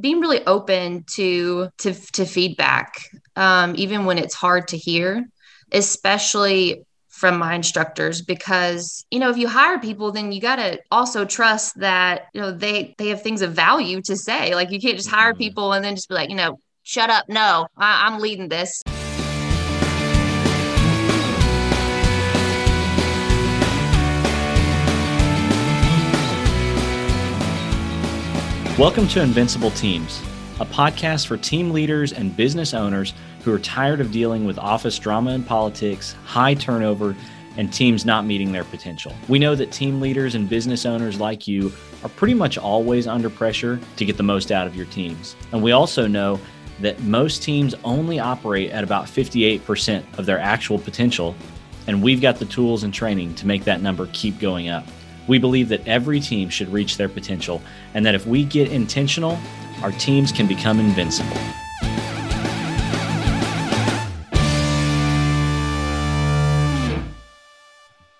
being really open to to to feedback, um, even when it's hard to hear, especially from my instructors because you know if you hire people then you got to also trust that you know they they have things of value to say. Like you can't just hire mm-hmm. people and then just be like you know shut up. No I, i'm leading this Welcome to Invincible Teams, a podcast for team leaders and business owners who are tired of dealing with office drama and politics, high turnover, and teams not meeting their potential. We know that team leaders and business owners like you are pretty much always under pressure to get the most out of your teams. And we also know that most teams only operate at about 58% of their actual potential, and we've got the tools and training to make that number keep going up. We believe that every team should reach their potential, and that if we get intentional, our teams can become invincible.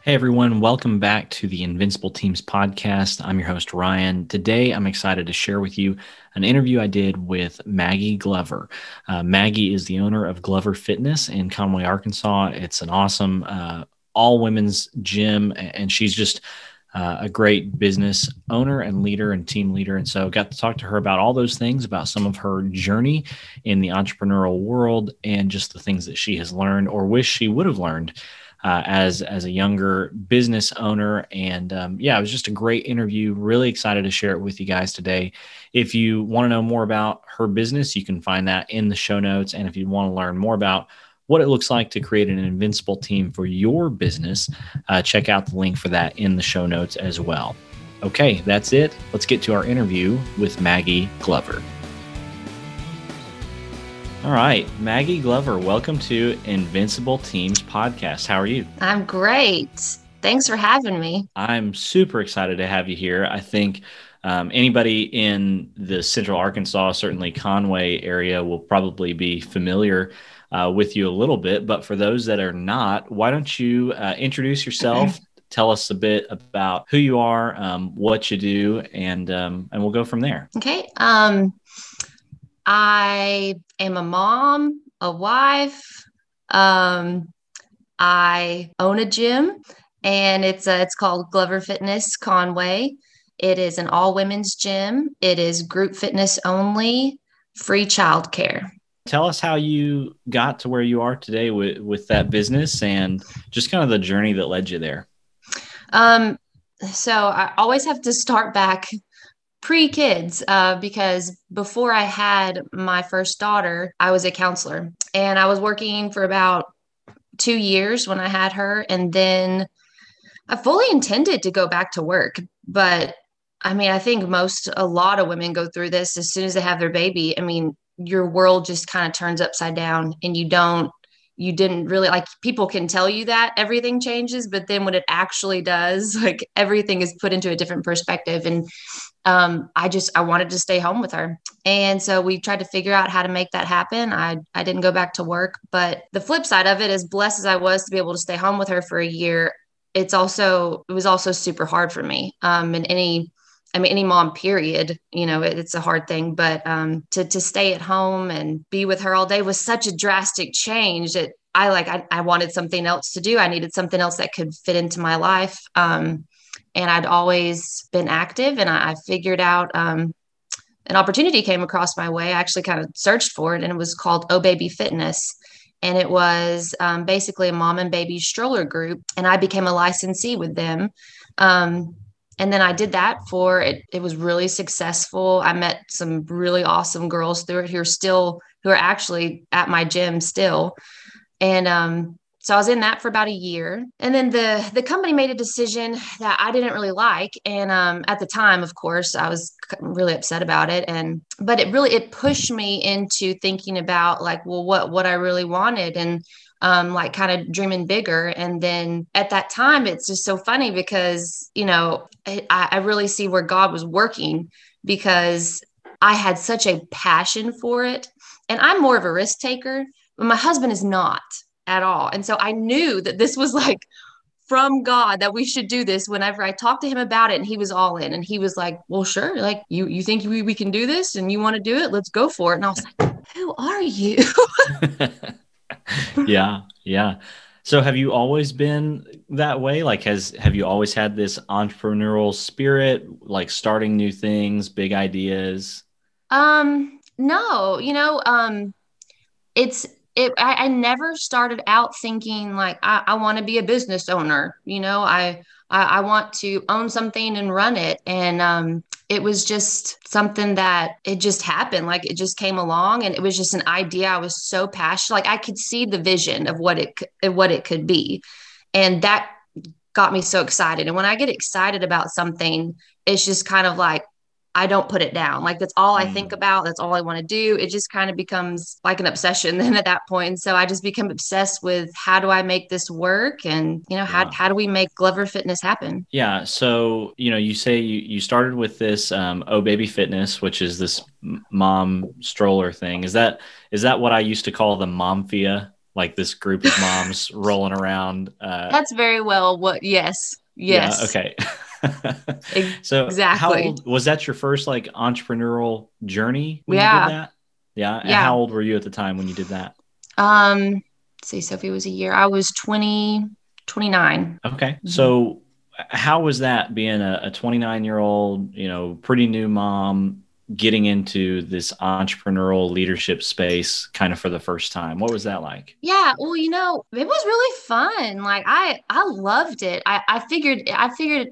Hey everyone, welcome back to the Invincible Teams podcast. I'm your host, Ryan. Today, I'm excited to share with you an interview I did with Maggie Glover. Uh, Maggie is the owner of Glover Fitness in Conway, Arkansas. It's an awesome uh, all women's gym, and she's just uh, a great business owner and leader and team leader. And so got to talk to her about all those things, about some of her journey in the entrepreneurial world and just the things that she has learned or wish she would have learned uh, as, as a younger business owner. And um, yeah, it was just a great interview. Really excited to share it with you guys today. If you want to know more about her business, you can find that in the show notes. And if you want to learn more about what it looks like to create an invincible team for your business, uh, check out the link for that in the show notes as well. Okay, that's it. Let's get to our interview with Maggie Glover. All right, Maggie Glover, welcome to Invincible Teams podcast. How are you? I'm great. Thanks for having me. I'm super excited to have you here. I think um, anybody in the central Arkansas, certainly Conway area, will probably be familiar uh, with you a little bit. But for those that are not, why don't you uh, introduce yourself? Tell us a bit about who you are, um, what you do, and um, and we'll go from there. Okay. Um, I am a mom, a wife. Um, I own a gym, and it's uh, it's called Glover Fitness Conway. It is an all women's gym. It is group fitness only, free childcare. Tell us how you got to where you are today with, with that business and just kind of the journey that led you there. Um, so I always have to start back pre kids uh, because before I had my first daughter, I was a counselor and I was working for about two years when I had her. And then I fully intended to go back to work, but I mean, I think most, a lot of women go through this as soon as they have their baby. I mean, your world just kind of turns upside down and you don't you didn't really like people can tell you that everything changes but then when it actually does like everything is put into a different perspective. And um, i just i wanted to stay home with her. And so we tried to figure out how to make that happen. I i didn't go back to work but the flip side of it as blessed as i was to be able to stay home with her for a year it's also it was also super hard for me. Um, and any I mean, any mom, period, you know, it, it's a hard thing, but um, to, to stay at home and be with her all day was such a drastic change that I like, I, I wanted something else to do. I needed something else that could fit into my life. Um, and I'd always been active and I, I figured out um, an opportunity came across my way. I actually kind of searched for it and it was called Oh Baby Fitness. And it was um, basically a mom and baby stroller group. And I became a licensee with them. Um, and then I did that for it. It was really successful. I met some really awesome girls through it who are still who are actually at my gym still. And um, so I was in that for about a year, and then the the company made a decision that I didn't really like. And um, at the time, of course, I was really upset about it. And but it really it pushed me into thinking about like, well, what what I really wanted, and um, like kind of dreaming bigger. And then at that time, it's just so funny because, you know, I, I really see where God was working because I had such a passion for it. And I'm more of a risk taker, but my husband is not at all. And so I knew that this was like from God that we should do this. Whenever I talked to him about it, and he was all in, and he was like, "Well, sure. Like you, you think we, we can do this, and you want to do it? Let's go for it." And I was like, "Who are you?" yeah, yeah. So have you always been that way? Like has have you always had this entrepreneurial spirit, like starting new things, big ideas? Um, no, you know, um it's it I, I never started out thinking like I, I want to be a business owner. You know, I, I I want to own something and run it. And um it was just something that it just happened. Like it just came along and it was just an idea. I was so passionate. Like I could see the vision of what it what it could be. And that got me so excited. And when I get excited about something, it's just kind of like I don't put it down. Like that's all I think mm. about. That's all I want to do. It just kind of becomes like an obsession then at that point. So I just become obsessed with how do I make this work and you know how, yeah. how do we make Glover Fitness happen? Yeah. So you know you say you you started with this um, Oh Baby Fitness, which is this mom stroller thing. Is that is that what I used to call the momfia? Like this group of moms rolling around. Uh, That's very well what. Yes. Yes. Yeah, okay. so exactly. How Old, was that your first like entrepreneurial journey when yeah. you did that? Yeah. And yeah. how old were you at the time when you did that? Um, see, Sophie was a year. I was 20, 29. Okay. Mm-hmm. So how was that being a, a 29 year old, you know, pretty new mom getting into this entrepreneurial leadership space kind of for the first time what was that like yeah well you know it was really fun like i i loved it i i figured i figured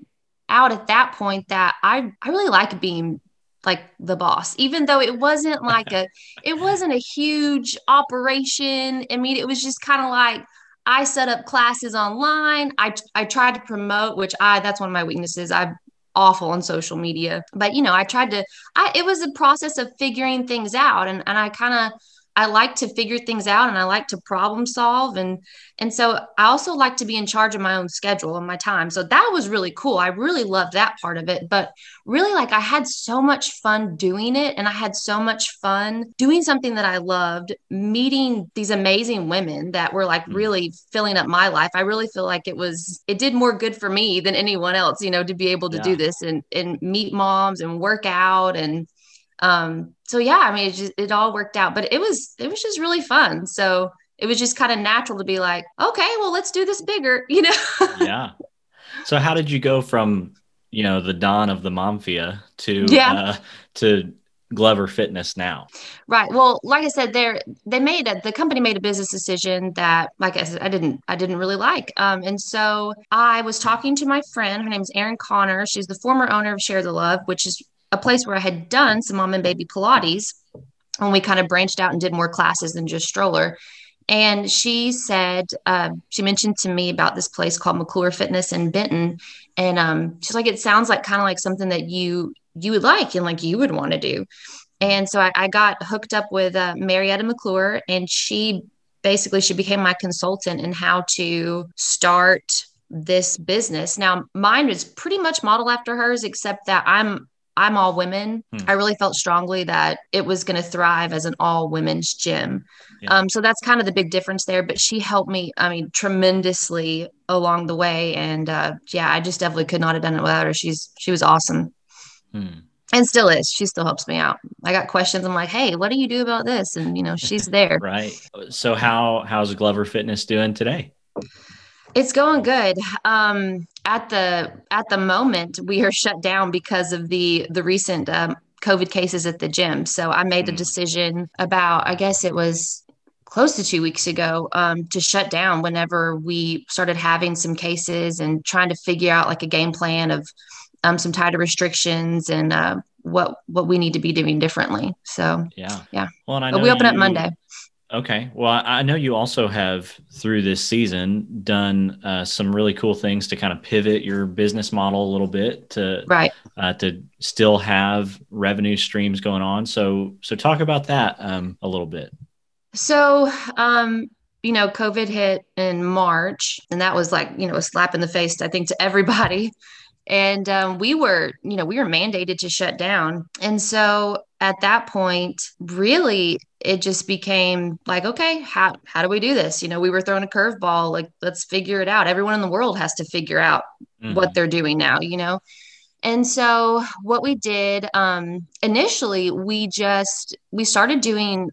out at that point that I I really like being like the boss even though it wasn't like a it wasn't a huge operation. I mean it was just kind of like i set up classes online. I i tried to promote which i that's one of my weaknesses. I'm awful on social media. But you know i tried to i it was a process of figuring things out and and i kind of I like to figure things out and I like to problem solve and and so I also like to be in charge of my own schedule and my time. So that was really cool. I really loved that part of it, but really like I had so much fun doing it and I had so much fun doing something that I loved, meeting these amazing women that were like mm. really filling up my life. I really feel like it was it did more good for me than anyone else, you know, to be able to yeah. do this and and meet moms and work out and um, so yeah, I mean, it, just, it all worked out, but it was, it was just really fun. So it was just kind of natural to be like, okay, well, let's do this bigger, you know? yeah. So how did you go from, you know, the dawn of the Momfia to, yeah. Uh, to Glover Fitness now? Right. Well, like I said, they they made a, the company made a business decision that, like I said, I didn't I didn't really like. Um, and so I was talking to my friend. Her name's Erin Connor. She's the former owner of Share the Love, which is a place where I had done some mom and baby Pilates when we kind of branched out and did more classes than just stroller. And she said, uh, she mentioned to me about this place called McClure Fitness in Benton. And um, she's like, it sounds like kind of like something that you you would like and like you would want to do. And so I, I got hooked up with uh, Marietta McClure, and she basically she became my consultant in how to start this business. Now mine was pretty much modeled after hers, except that I'm I'm all women. Hmm. I really felt strongly that it was going to thrive as an all women's gym. Yeah. Um, so that's kind of the big difference there. But she helped me, I mean, tremendously along the way. And uh, yeah, I just definitely could not have done it without her. She's she was awesome. Hmm. And still is. She still helps me out. I got questions. I'm like, hey, what do you do about this? And you know, she's there. right. So how how's Glover Fitness doing today? It's going good. Um, at the at the moment, we are shut down because of the the recent um, COVID cases at the gym. So I made a hmm. decision about, I guess it was close to two weeks ago, um, to shut down whenever we started having some cases and trying to figure out like a game plan of um, some tighter restrictions and uh, what what we need to be doing differently. So yeah, yeah. Well, and I we open you, up Monday. Okay. Well, I know you also have through this season done uh, some really cool things to kind of pivot your business model a little bit to right uh, to still have revenue streams going on. So so talk about that um, a little bit. So um, you know, COVID hit in March, and that was like you know a slap in the face, I think, to everybody. And um, we were, you know, we were mandated to shut down, and so at that point, really it just became like, okay, how how do we do this? You know, we were throwing a curveball, like let's figure it out. Everyone in the world has to figure out mm-hmm. what they're doing now, you know. And so what we did um initially, we just we started doing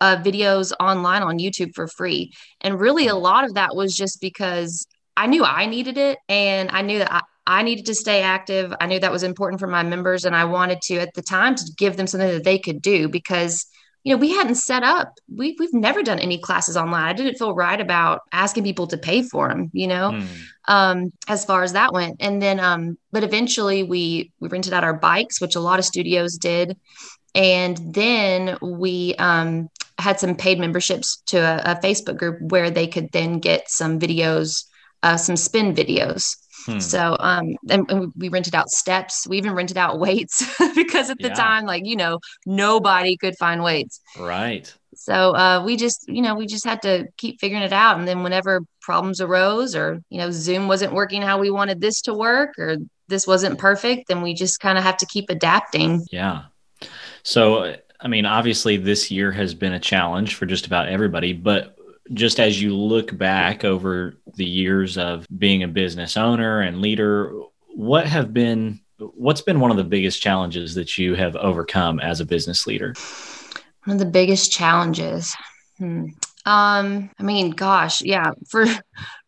uh, videos online on YouTube for free. And really, a lot of that was just because I knew I needed it and I knew that I, I needed to stay active. I knew that was important for my members. And I wanted to, at the time, to give them something that they could do because you know, we hadn't set up, we, we've never done any classes online. I didn't feel right about asking people to pay for them, you know, mm. um, as far as that went. And then, um, but eventually we, we rented out our bikes, which a lot of studios did. And then we, um, had some paid memberships to a, a Facebook group where they could then get some videos, uh, some spin videos. Hmm. So, um, and, and, we rented out steps. We even rented out weights because at the yeah. time, like, you know, nobody could find weights. Right. So, uh, we just, you know, we just had to keep figuring it out. And then whenever problems arose or, you know, Zoom wasn't working how we wanted this to work or this wasn't perfect, then we just kind of have to keep adapting. Yeah. So, I mean, obviously, this year has been a challenge for just about everybody, but just as you look back over the years of being a business owner and leader, what have been what's been one of the biggest challenges that you have overcome as a business leader? One of the biggest challenges. Hmm. Um, I mean, gosh, yeah, for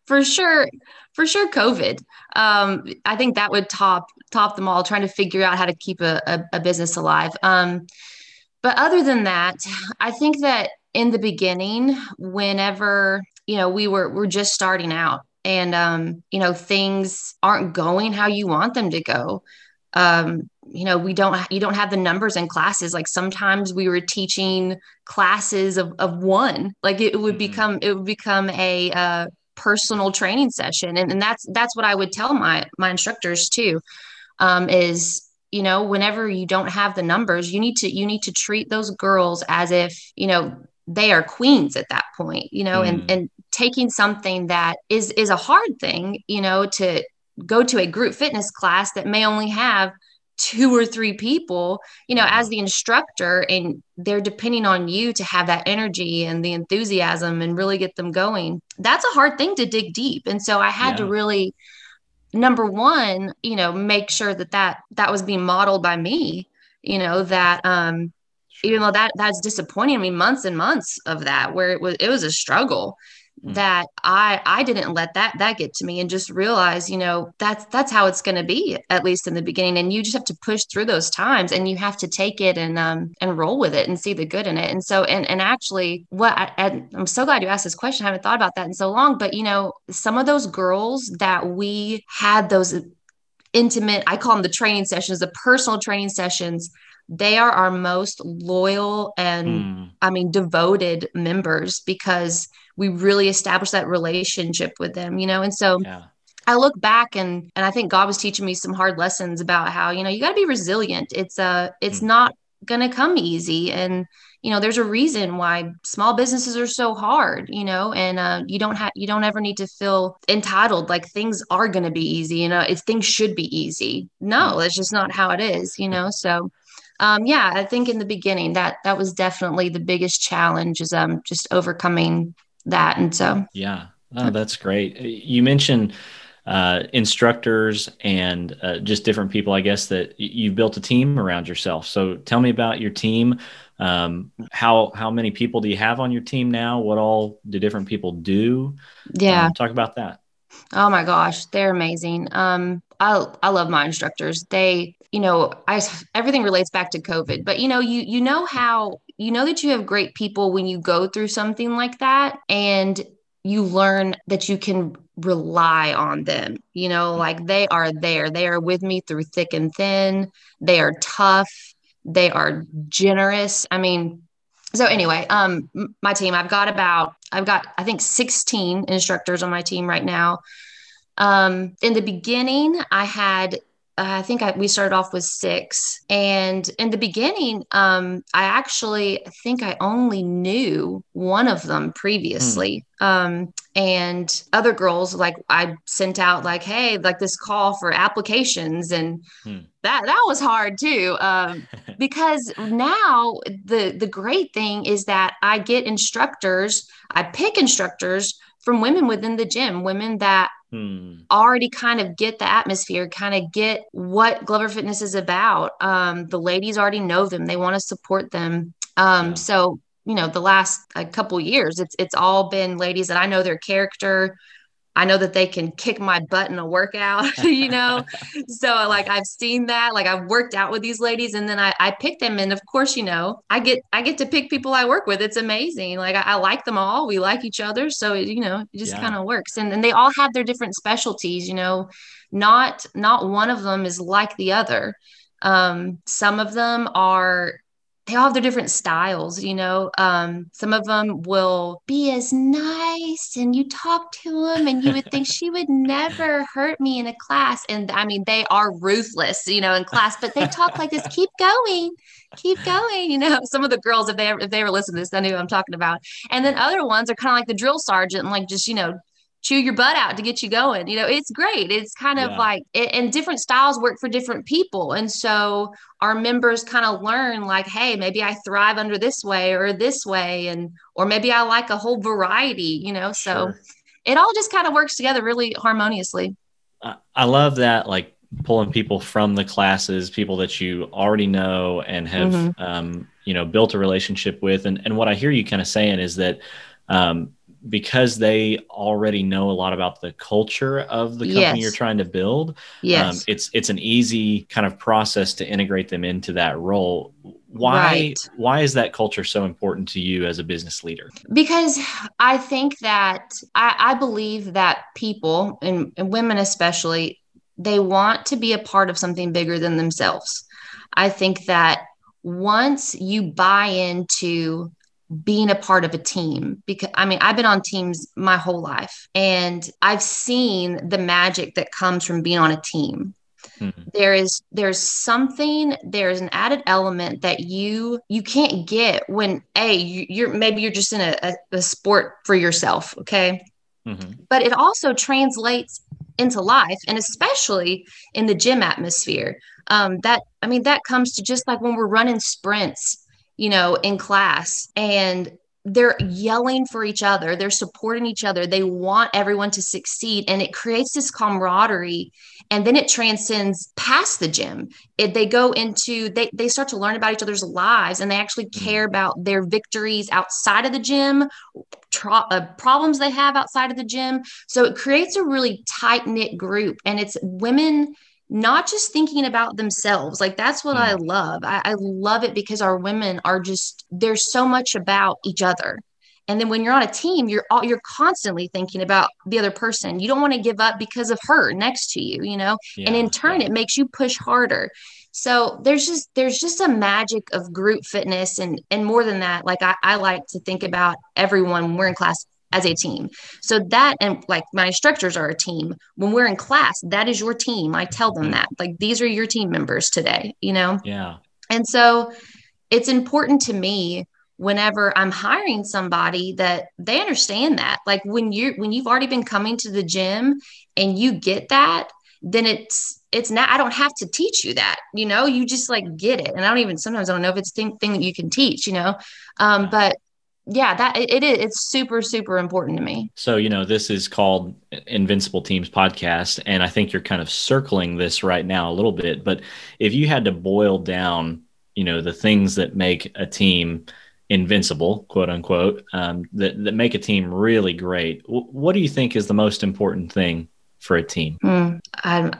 for sure, for sure, COVID. Um, I think that would top top them all, trying to figure out how to keep a, a, a business alive. Um, but other than that, I think that in the beginning, whenever, you know, we were we're just starting out and um, you know, things aren't going how you want them to go. Um, you know, we don't you don't have the numbers in classes. Like sometimes we were teaching classes of of one. Like it would mm-hmm. become it would become a uh personal training session. And, and that's that's what I would tell my my instructors too. Um, is you know whenever you don't have the numbers you need to you need to treat those girls as if you know they are queens at that point you know mm. and and taking something that is is a hard thing you know to go to a group fitness class that may only have two or three people you know as the instructor and they're depending on you to have that energy and the enthusiasm and really get them going that's a hard thing to dig deep and so i had yeah. to really number one you know make sure that that that was being modeled by me you know that um. Even though that that's disappointing i mean months and months of that where it was it was a struggle Mm. that I I didn't let that that get to me and just realize, you know, that's that's how it's going to be at least in the beginning and you just have to push through those times and you have to take it and um and roll with it and see the good in it. And so and and actually what I, I'm so glad you asked this question. I haven't thought about that in so long, but you know, some of those girls that we had those intimate, I call them the training sessions, the personal training sessions they are our most loyal and mm. I mean devoted members because we really established that relationship with them, you know? And so yeah. I look back and and I think God was teaching me some hard lessons about how, you know, you got to be resilient. It's uh it's mm. not going to come easy and you know there's a reason why small businesses are so hard you know and uh, you don't have you don't ever need to feel entitled like things are going to be easy you know if things should be easy no that's just not how it is you know so um, yeah i think in the beginning that that was definitely the biggest challenge is um, just overcoming that. And so, yeah, oh, that's great. You mentioned uh, instructors and uh, just different people, I guess, that you've built a team around yourself. So tell me about your team. Um, how how many people do you have on your team now? What all do different people do? Yeah, um, talk about that. Oh my gosh, they're amazing. Um, I I love my instructors. They, you know, I everything relates back to COVID, but you know, you you know how you know that you have great people when you go through something like that and you learn that you can rely on them. You know, like they are there. They are with me through thick and thin. They are tough. They are generous. I mean, so anyway, um my team, I've got about I've got I think 16 instructors on my team right now. Um in the beginning, I had I think I, we started off with six. And in the beginning, um, I actually think I only knew one of them previously. Mm. Um, and other girls, like I sent out like, hey, like this call for applications. And mm. that that was hard too. Um, because now the the great thing is that I get instructors, I pick instructors from women within the gym, women that hmm. already kind of get the atmosphere, kind of get what Glover Fitness is about. Um, the ladies already know them; they want to support them. Um, yeah. So you know, the last a couple years, it's it's all been ladies that I know their character. I know that they can kick my butt in a workout, you know? so like I've seen that, like I've worked out with these ladies and then I, I pick them. And of course, you know, I get, I get to pick people I work with. It's amazing. Like I, I like them all. We like each other. So, it, you know, it just yeah. kind of works. And, and they all have their different specialties, you know, not, not one of them is like the other. Um, some of them are they all have their different styles, you know. Um, some of them will be as nice, and you talk to them, and you would think she would never hurt me in a class. And I mean, they are ruthless, you know, in class, but they talk like this: keep going, keep going. You know, some of the girls, if they ever, if they ever listen to this, they know who I'm talking about. And then other ones are kind of like the drill sergeant, and like just you know chew your butt out to get you going. You know, it's great. It's kind of yeah. like, and different styles work for different people. And so our members kind of learn, like, hey, maybe I thrive under this way or this way, and or maybe I like a whole variety. You know, so sure. it all just kind of works together really harmoniously. I love that, like pulling people from the classes, people that you already know and have, mm-hmm. um, you know, built a relationship with. And and what I hear you kind of saying is that. Um, because they already know a lot about the culture of the company yes. you're trying to build um, yes. Um, it's it's an easy kind of process to integrate them into that role why right. why is that culture so important to you as a business leader because i think that i, I believe that people and, and women especially they want to be a part of something bigger than themselves i think that once you buy into being a part of a team because I mean, I've been on teams my whole life and I've seen the magic that comes from being on a team. Mm-hmm. There is there's something there's an added element that you you can't get when a you, are maybe you're just in a, a, a, sport for yourself okay mm-hmm. but it also translates into life and especially in the gym atmosphere um, that i mean that comes to just like when we're running sprints you know, in class and they're yelling for each other, they're supporting each other, they want everyone to succeed, and it creates this camaraderie. And then it transcends past the gym. It, they go into they they start to learn about each other's lives, and they actually mm. care about their victories outside of the gym, tra- uh, problems they have outside of the gym. So it creates a really tight knit group, and it's women not just thinking about themselves. Like that's what mm. I love. I, I love it because our women are just there's so much about each other. And then when you're on a team, you're all, you're constantly thinking about the other person. You don't want to give up because of her next to you, you know. Yeah, and in turn, yeah. it makes you push harder. So there's just there's just a magic of group fitness, and and more than that, like I, I like to think about everyone when we're in class as a team. So that and like my instructors are a team. When we're in class, that is your team. I tell them mm-hmm. that. Like these are your team members today, you know? Yeah. And so it's important to me whenever I'm hiring somebody that they understand that. Like when you when you've already been coming to the gym and you get that, then it's it's not i don't have to teach you that you know you just like get it and i don't even sometimes i don't know if it's thing, thing that you can teach you know um, but yeah that it, is it's super super important to me. So you know this is called invincible teams podcast and i think you're kind of circling this right now a little bit but if you had to boil down you know the things that make a team invincible quote unquote um, that, that make a team really great w- what do you think is the most important thing for a team? Mm, I,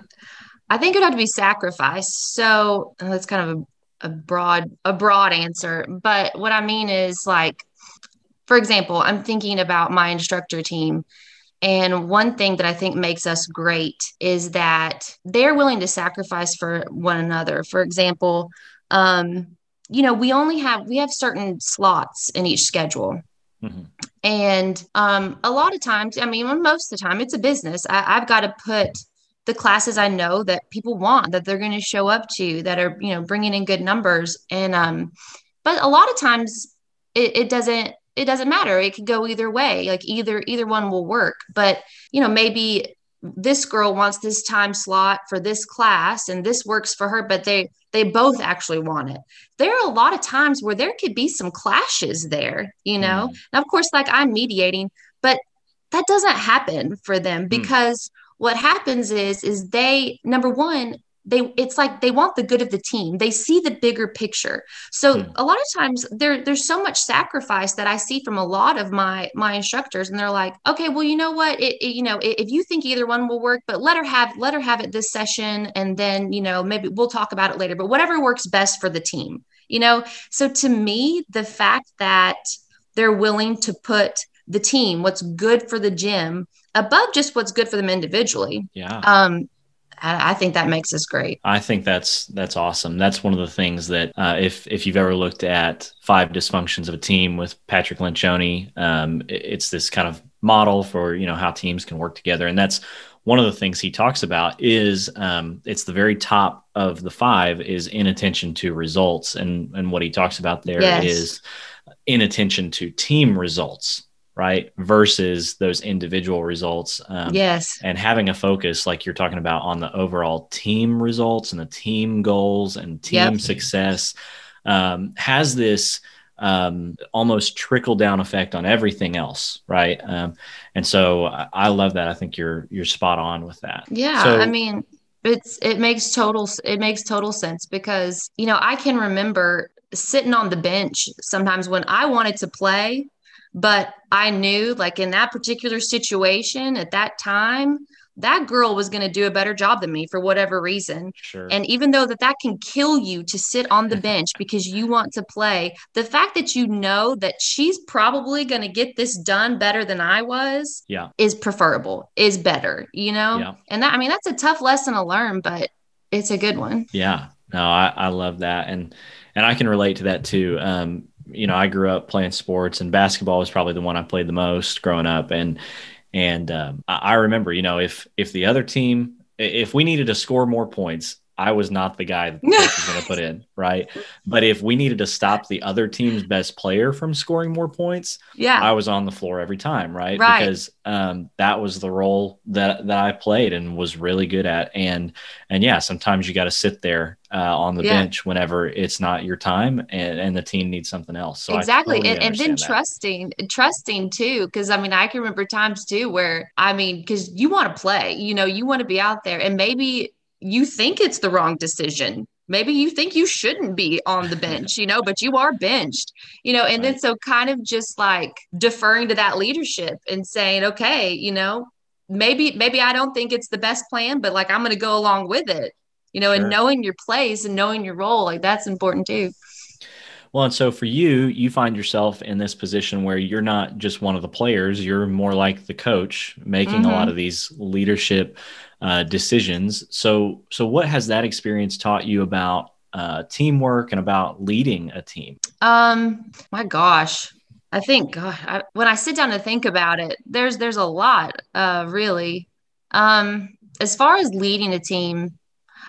I think it would have to be sacrifice. So that's kind of a, a broad a broad answer but what i mean is like for example, I'm thinking about my instructor team. And one thing that I think makes us great is that they're willing to sacrifice for one another. For example, um, you know, we only have we have certain slots in each schedule. Mm-hmm. And um, a lot of times, I mean, most of the time, it's a business. I, I've got to put the classes I know that people want, that they're going to show up to, that are, you know, bringing in good numbers. And, um, but a lot of times it, it doesn't, it doesn't matter. It could go either way. Like either, either one will work. But, you know, maybe this girl wants this time slot for this class and this works for her, but they, they both actually want it. There are a lot of times where there could be some clashes there, you know? Mm. Now, of course, like I'm mediating, but that doesn't happen for them mm. because mm what happens is is they number one they it's like they want the good of the team they see the bigger picture so mm. a lot of times there there's so much sacrifice that i see from a lot of my my instructors and they're like okay well you know what it, it, you know if you think either one will work but let her have let her have it this session and then you know maybe we'll talk about it later but whatever works best for the team you know so to me the fact that they're willing to put the team what's good for the gym above just what's good for them individually. Yeah. Um, I, I think that makes us great. I think that's that's awesome. That's one of the things that uh, if if you've ever looked at five dysfunctions of a team with Patrick Lencioni, um, it, it's this kind of model for you know how teams can work together, and that's one of the things he talks about is um, it's the very top of the five is inattention to results, and and what he talks about there yes. is inattention to team results right versus those individual results um, yes. and having a focus like you're talking about on the overall team results and the team goals and team yep. success um, has this um, almost trickle down effect on everything else right? Um, and so I, I, love that. I think you're you're spot on with that. Yeah so, i mean it's it makes total it makes total sense because you know i can remember sitting on the bench sometimes when i wanted to play but I knew, like in that particular situation at that time, that girl was going to do a better job than me for whatever reason. Sure. And even though that that can kill you to sit on the bench because you want to play, the fact that you know that she's probably going to get this done better than I was, yeah, is preferable, is better, you know? Yeah. And that I mean that's a tough lesson to learn, but it's a good one. Yeah. No, I, I love that. And and I can relate to that too. Um, you know, I grew up playing sports, and basketball was probably the one I played the most growing up. And and um, I remember, you know, if if the other team, if we needed to score more points, I was not the guy that the coach was going to put in, right? But if we needed to stop the other team's best player from scoring more points, yeah, I was on the floor every time, right? right. Because um, that was the role that that I played and was really good at, and and yeah, sometimes you got to sit there uh, on the yeah. bench whenever it's not your time, and, and the team needs something else. So exactly, totally and, and then that. trusting, trusting too, because I mean, I can remember times too where I mean, because you want to play, you know, you want to be out there, and maybe you think it's the wrong decision maybe you think you shouldn't be on the bench you know but you are benched you know and right. then so kind of just like deferring to that leadership and saying okay you know maybe maybe i don't think it's the best plan but like i'm going to go along with it you know sure. and knowing your place and knowing your role like that's important too well, and so for you, you find yourself in this position where you're not just one of the players, you're more like the coach making mm-hmm. a lot mm-hmm. of these leadership uh, decisions. So, so what has that experience taught you about uh, teamwork and about leading a team? Um, my gosh, I think God, I, when I sit down to think about it, there's there's a lot, uh, really. Um, as far as leading a team,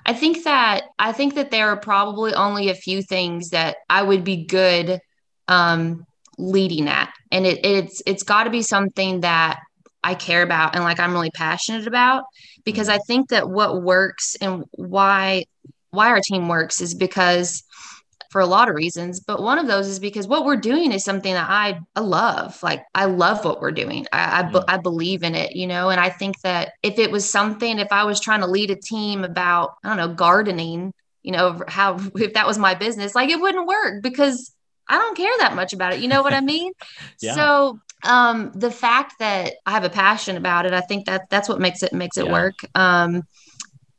I think that I think that there are probably only a few things that I would be good um, leading at, and it, it's it's got to be something that I care about and like I'm really passionate about because I think that what works and why why our team works is because for a lot of reasons, but one of those is because what we're doing is something that I, I love. Like I love what we're doing. I, I, I believe in it, you know, and I think that if it was something, if I was trying to lead a team about, I don't know, gardening, you know, how, if that was my business, like it wouldn't work because I don't care that much about it. You know what I mean? yeah. So um the fact that I have a passion about it, I think that that's what makes it makes it yeah. work. Um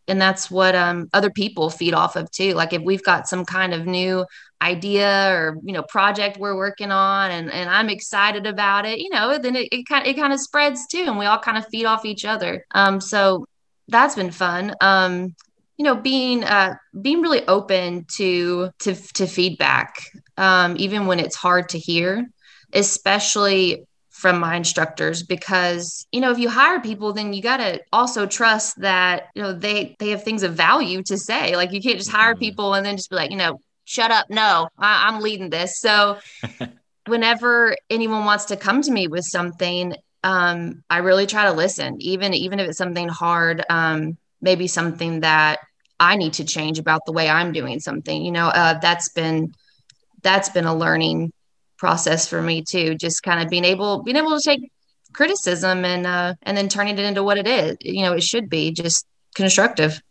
and that's what um, other people feed off of too like if we've got some kind of new idea or you know project we're working on and, and i'm excited about it you know then it, it kind of it kind of spreads too and we all kind of feed off each other um so that's been fun um you know being uh being really open to to to feedback um even when it's hard to hear especially from my instructors because you know if you hire people then you got to also trust that you know they they have things of value to say like you can't just hire mm-hmm. people and then just be like you know shut up no I, i'm leading this so whenever anyone wants to come to me with something um, i really try to listen even even if it's something hard um, maybe something that i need to change about the way i'm doing something you know uh, that's been that's been a learning process for me too just kind of being able being able to take criticism and uh and then turning it into what it is you know it should be just constructive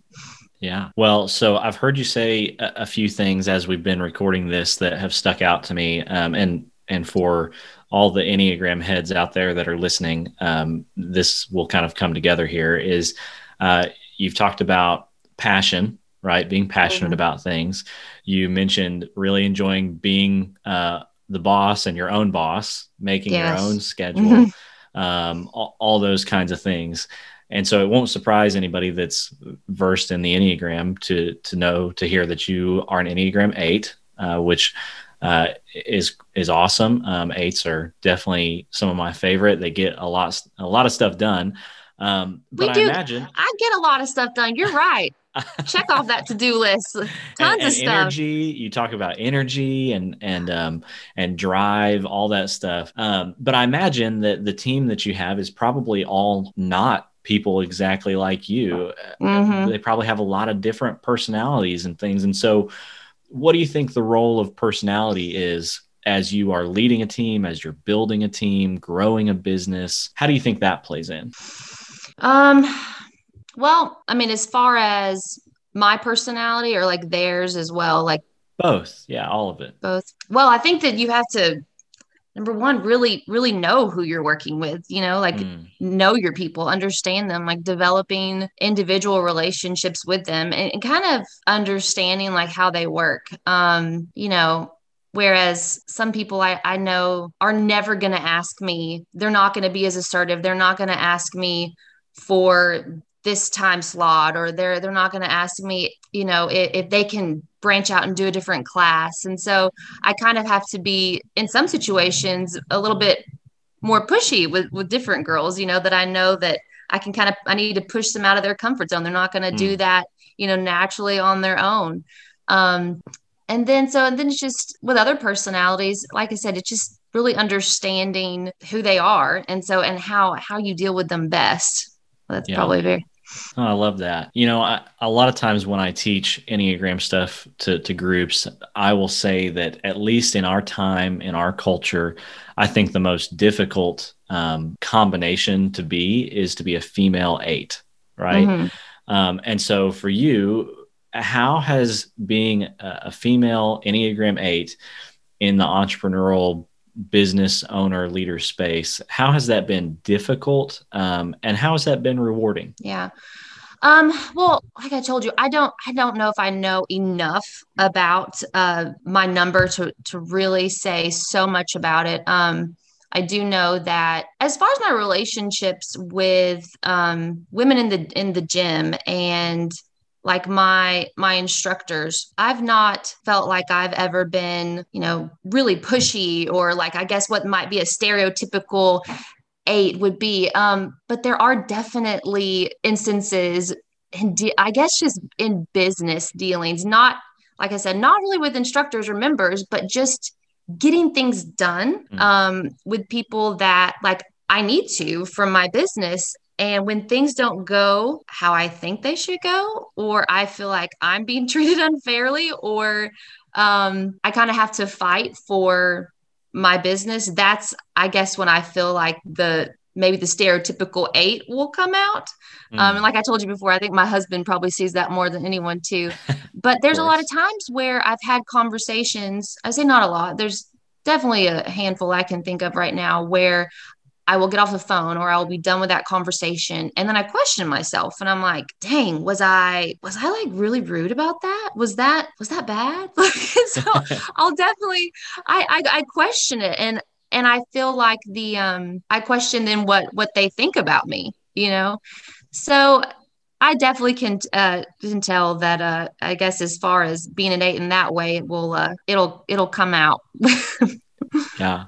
yeah. Well, so I've heard you say a, a, few things as we've been recording this that have stuck out to me. Um, and and for all the Enneagram heads out there that are listening, um, this will kind of come together here. Is uh, you've talked about passion, right? Being passionate mm-hmm. about things. You mentioned really enjoying being uh, the boss and your own boss, making yes. your own schedule, mm-hmm. um, all, all those kinds of things. And so it won't surprise anybody that's versed in the Enneagram to to know to hear that you are an Enneagram eight, uh, which uh, is is awesome. Um, eights are definitely some of my favorite. They get a lot a lot of stuff done. Um, we do. I imagine I get a lot of stuff done. You're right. Check off that to do list. Tons and, and of stuff. Energy. You talk about energy and and um and drive, all that stuff. Um, but I imagine that the team that you have is probably all not people exactly like you. Mm-hmm. They probably have a lot of different personalities and things. And so, what do you think the role of personality is as you are leading a team, as you're building a team, growing a business? How do you think that plays in? Um, well, I mean, as far as my personality or like theirs as well, like both. Yeah, all of it. Both. Well, I think that you have to number one really really know who you're working with you know like mm. know your people understand them like developing individual relationships with them and, and, kind of understanding like how they work um you know whereas some people I, I know are never going to ask me they're not going to be as assertive they're not going to ask me for this time slot or they're they're not going to ask me you know if, if, they can branch out and do a different class. And so i kind of have to be in some situations a little bit more pushy with with different girls you know that i know that i can kind of i need to push them out of their comfort zone. They're not going to mm. do that you know naturally on their own. Um and then so and then it's just with other personalities like i said it's just really understanding who they are and so and how how you deal with them best that's yeah. probably very Oh, I love that. You know, I, a lot of times when I teach Enneagram stuff to, to groups, I will say that at least in our time, in our culture, I think the most difficult um, combination to be is to be a female eight, right? Mm-hmm. Um, and so for you, how has being a, a female Enneagram eight in the entrepreneurial business owner leader space how has that been difficult? Um, and how has that been rewarding? Yeah. Um, well like i told you i don't i don't know if i know enough about uh, my number to to really say so much about it. Um, I do know that as far as my relationships with um, women in the in the gym and like my my instructors i've not felt like i've ever been you know really pushy or like i guess what might be a stereotypical eight would be um but there are definitely instances and de- i guess just in business dealings not like i said not really with instructors or members but just getting things done mm. um with people that like I need to from my business. And when things don't go how I think they should go, or I feel like I'm being treated unfairly, or um, I kind of have to fight for my business, that's, I guess, when I feel like the maybe the stereotypical eight will come out. Mm. Um, and like I told you before, I think my husband probably sees that more than anyone too. But there's a lot of times where I've had conversations, I say not a lot, there's definitely a handful I can think of right now where I will get off the phone or I'll be done with that conversation. And then I question myself and I'm like, dang, was I, was I like really rude about that? Was that, was that bad? so I'll definitely, I, I, I question it. And, and I feel like the, um, I question then what, what they think about me, you know? So I definitely can, uh, can tell that, uh, I guess as far as being an eight in that way, it will, uh, it'll, it'll come out. yeah.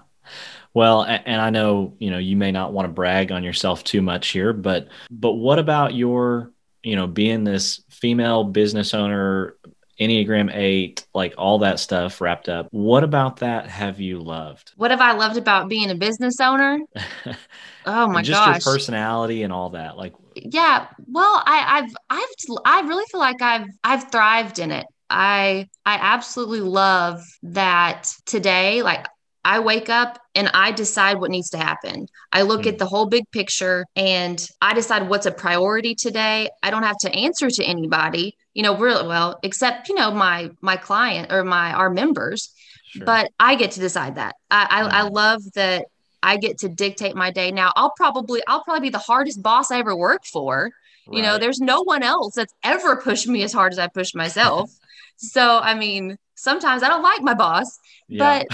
Well, and I know, you know, you may not want to brag on yourself too much here, but but what about your, you know, being this female business owner, Enneagram 8, like all that stuff wrapped up. What about that have you loved? What have I loved about being a business owner? oh my just gosh. Just your personality and all that. Like Yeah, well, I I've I've I really feel like I've I've thrived in it. I I absolutely love that today like I wake up and I decide what needs to happen. I look mm. at the whole big picture and I decide what's a priority today. I don't have to answer to anybody, you know, really well, except, you know, my my client or my our members. Sure. But I get to decide that. I, I, mm. I love that I get to dictate my day. Now I'll probably I'll probably be the hardest boss I ever worked for. Right. You know, there's no one else that's ever pushed me as hard as I push myself. so I mean, sometimes I don't like my boss, yeah.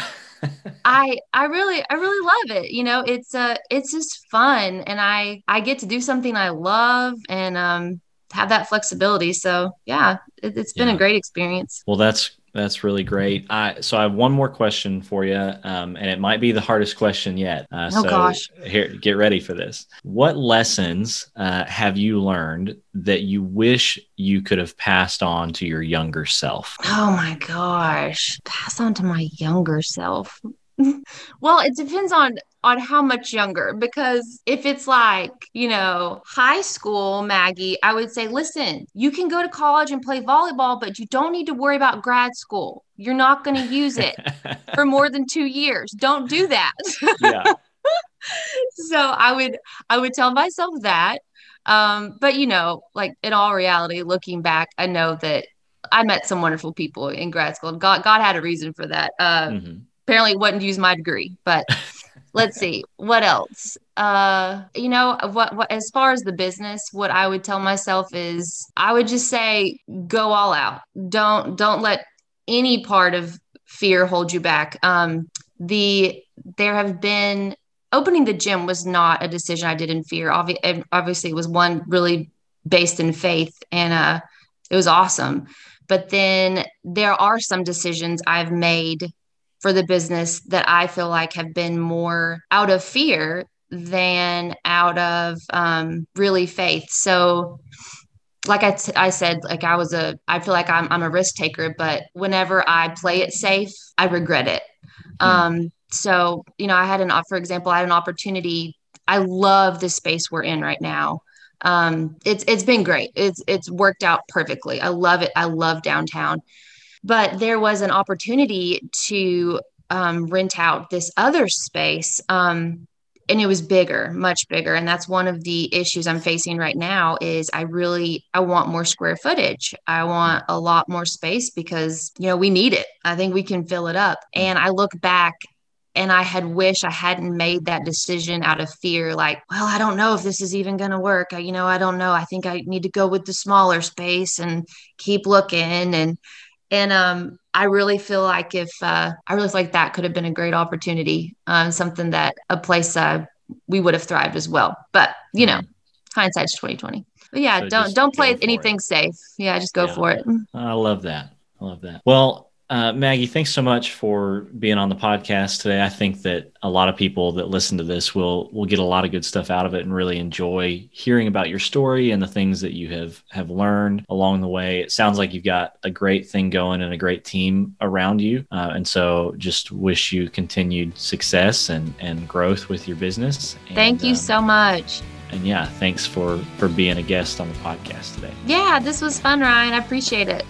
but I I really I really love it. You know, it's uh it's just fun and I I get to do something I love and um have that flexibility. So yeah, it, has been yeah. a great experience. Well, that's that's really great. I so I have one more question for you, um, and it might be the hardest question yet. Uh, oh so gosh! Here, get ready for this. What lessons uh, have you learned that you wish you could have passed on to your younger self? Oh my gosh, pass on to my younger self. Well, it depends on on how much younger because if it's like, you know, high school, Maggie, I would say, listen, you can go to college and play volleyball, but you don't need to worry about grad school. You're not going to use it for more than 2 years. Don't do that. Yeah. so I would I would tell myself that um but you know, like in all reality looking back, I know that I met some wonderful people in grad school. God God had a reason for that. Uh, mm-hmm apparently wouldn't use my degree but let's see what else? Uh you know what, what as far as the business what i would tell myself is i would just say go all out. Don't don't let any part of fear hold you back. Um the there have been opening the gym was not a decision i did in fear. Obvi- obviously it was one really based in faith and uh it was awesome. But then there are some decisions i've made for the business that I feel like have been more out of fear than out of um, really faith. So, like I, t- I said, like I was a, I feel like I'm, I'm a risk taker, but whenever I play it safe, I regret it. Mm-hmm. Um, so, you know, I had an, for example, I had an opportunity. I love the space we're in right now. Um, it's, it's been great. It's, it's worked out perfectly. I love it. I love downtown but there was an opportunity to um, rent out this other space um, and it was bigger much bigger and that's one of the issues i'm facing right now is i really i want more square footage. I want a lot more space because you know we need it. I think we can fill it up. And i look back and i had wished i hadn't made that decision out of fear like well i don't know if this is even going to work. I, you know i don't know. I think i need to go with the smaller space and keep looking and and um, I really feel like if uh, I really feel like that could have been a great opportunity, um, something that a place uh, we would have thrived as well. But you know, mm-hmm. hindsight's twenty twenty. But yeah, so don't don't play anything it. safe. Yeah, just go yeah. for it. I love that. I love that. Well, uh, Maggie, thanks so much for being on the podcast today. I think that a lot of people that listen to this will will get a lot of good stuff out of it and really enjoy hearing about your story and the things that you have have learned along the way. It sounds like you've got a great thing going and a great team around you, uh, and so just wish you continued success and and growth with your business. And, Thank you um, so much. And yeah, thanks for for being a guest on the podcast today. Yeah, this was fun, Ryan. I appreciate it.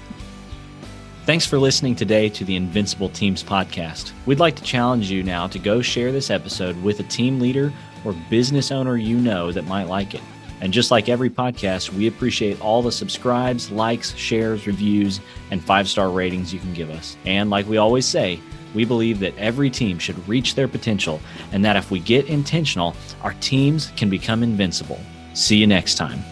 Thanks for listening today to the Invincible Teams podcast. We'd like to challenge you now to go share this episode with a team leader or business owner you know that might like it. And just like every podcast, we appreciate all the subscribes, likes, shares, reviews, and five star ratings you can give us. And like we always say, we believe that every team should reach their potential and that if we get intentional, our teams can become invincible. See you next time.